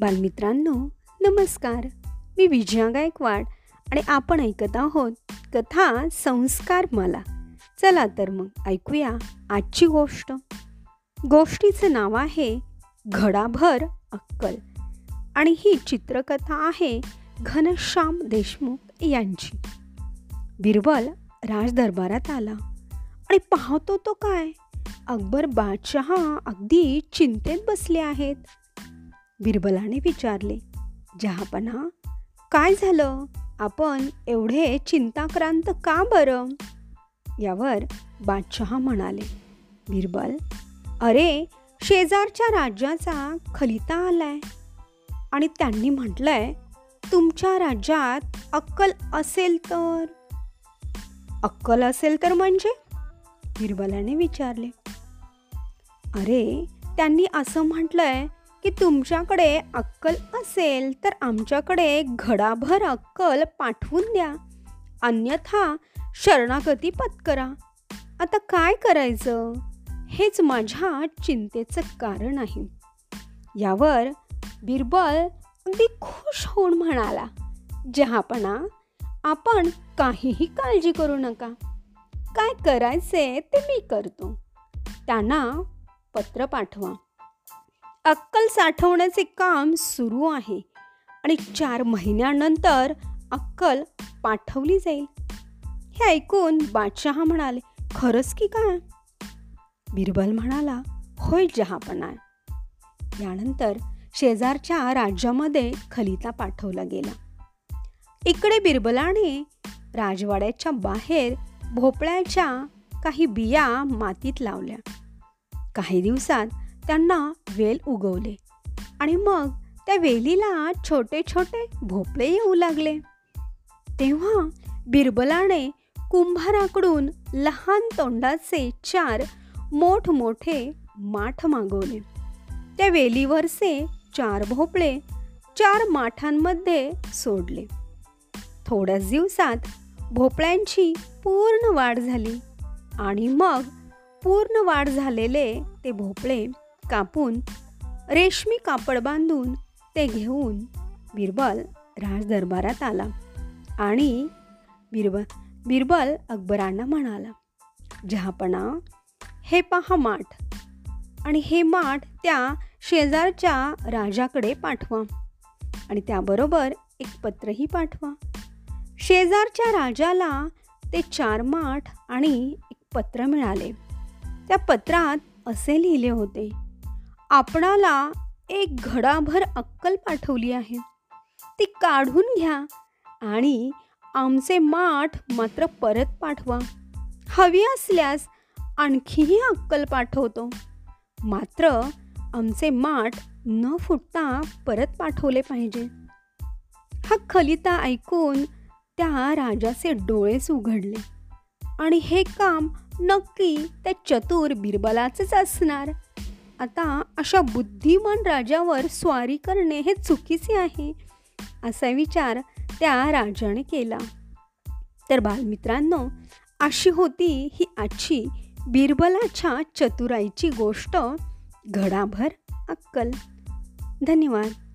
बालमित्रांनो नमस्कार. मी विजया गायकवाड आणि आपण ऐकत आहोत कथा संस्कार मला. चला तर मग ऐकूया आजची गोष्ट. गोष्टीचं नाव आहे घडाभर अक्कल. आणि ही चित्रकथा आहे घनश्याम देशमुख यांची. बिरबल राजदरबारात आला आणि पाहतो तो काय? अकबर बादशहा अगदी चिंतेत बसले आहेत. बिरबलाने विचारले जहापना काय झालं? आपण एवढे चिंताक्रांत का बरं? यावर बादशहा म्हणाले बिरबल अरे शेजारच्या राज्याचा खलिता आलाय आणि त्यांनी म्हटलंय तुमच्या राज्यात अक्कल असेल तर. अक्कल असेल तर म्हणजे? बिरबलाने विचारले. अरे त्यांनी असं म्हटलंय की तुमच्याकडे अक्कल असेल तर आमच्याकडे घडाभर अक्कल पाठवून द्या. अन्यथा शरणागती पत्करा. आता काय करायचं? हेच माझ्या चिंतेचं कारण आहे. यावर बिरबल अगदी खुश होऊन म्हणाला जहापणा आपण काहीही काळजी करू नका. काय करायचे ते मी करतो. त्यांना पत्र पाठवा. अक्कल साठवण्याचे काम सुरू आहे आणि चार महिन्यानंतर अक्कल पाठवली जाईल. हे ऐकून बादशहा म्हणाले खरंच की काय? बिरबल म्हणाला होय जहापणा यानंतर शेजारच्या राज्यामध्ये खलिता पाठवला गेला. इकडे बिरबलाने राजवाड्याच्या बाहेर भोपळ्याच्या काही बिया मातीत लावल्या. काही दिवसात त्यांना वेल उगवले. आणि मग त्या वेलीला छोटे छोटे भोपळे येऊ लागले. तेव्हा बिरबलाने कुंभाराकडून लहान तोंडाचे चार मोठमोठे माठ मागवले. त्या वेलीवरचे चार भोपळे चार माठांमध्ये सोडले. थोड्याच दिवसात भोपळ्यांची पूर्ण वाढ झाली आणि मग पूर्ण वाढ झालेले ते भोपळे कापून रेशमी कापड बांधून ते घेऊन बिरबल राजदरबारात आला आणि बिरबल बिरबल अकबरांना म्हणाला जहापणा हे पहा माठ आणि हे माठ त्या शेजारच्या राजाकडे पाठवा आणि त्याबरोबर एक पत्रही पाठवा. शेजारच्या राजाला ते चार माठ आणि एक पत्र मिळाले. त्या पत्रात असे लिहिले होते आपणाला एक घडाभर अक्कल पाठवली आहे. ती काढून घ्या आणि आमचे माठ मात्र परत पाठवा. हवी असल्यास आणखीही अक्कल पाठवतो. मात्र आमचे माठ न फुटता परत पाठवले पाहिजे. हा खलिता ऐकून त्या राजाचे डोळेच उघडले आणि हे काम नक्की त्या चतुर बिरबलाचंच असणार. आता अशा बुद्धिमान राजावर स्वारी करणे हे चुकीचे आहे असा विचार त्या राजाने केला. तर बालमित्रांनो अशी होती ही आजची बिरबलाच्या चतुराईची गोष्ट. घडाभर अक्कल. धन्यवाद.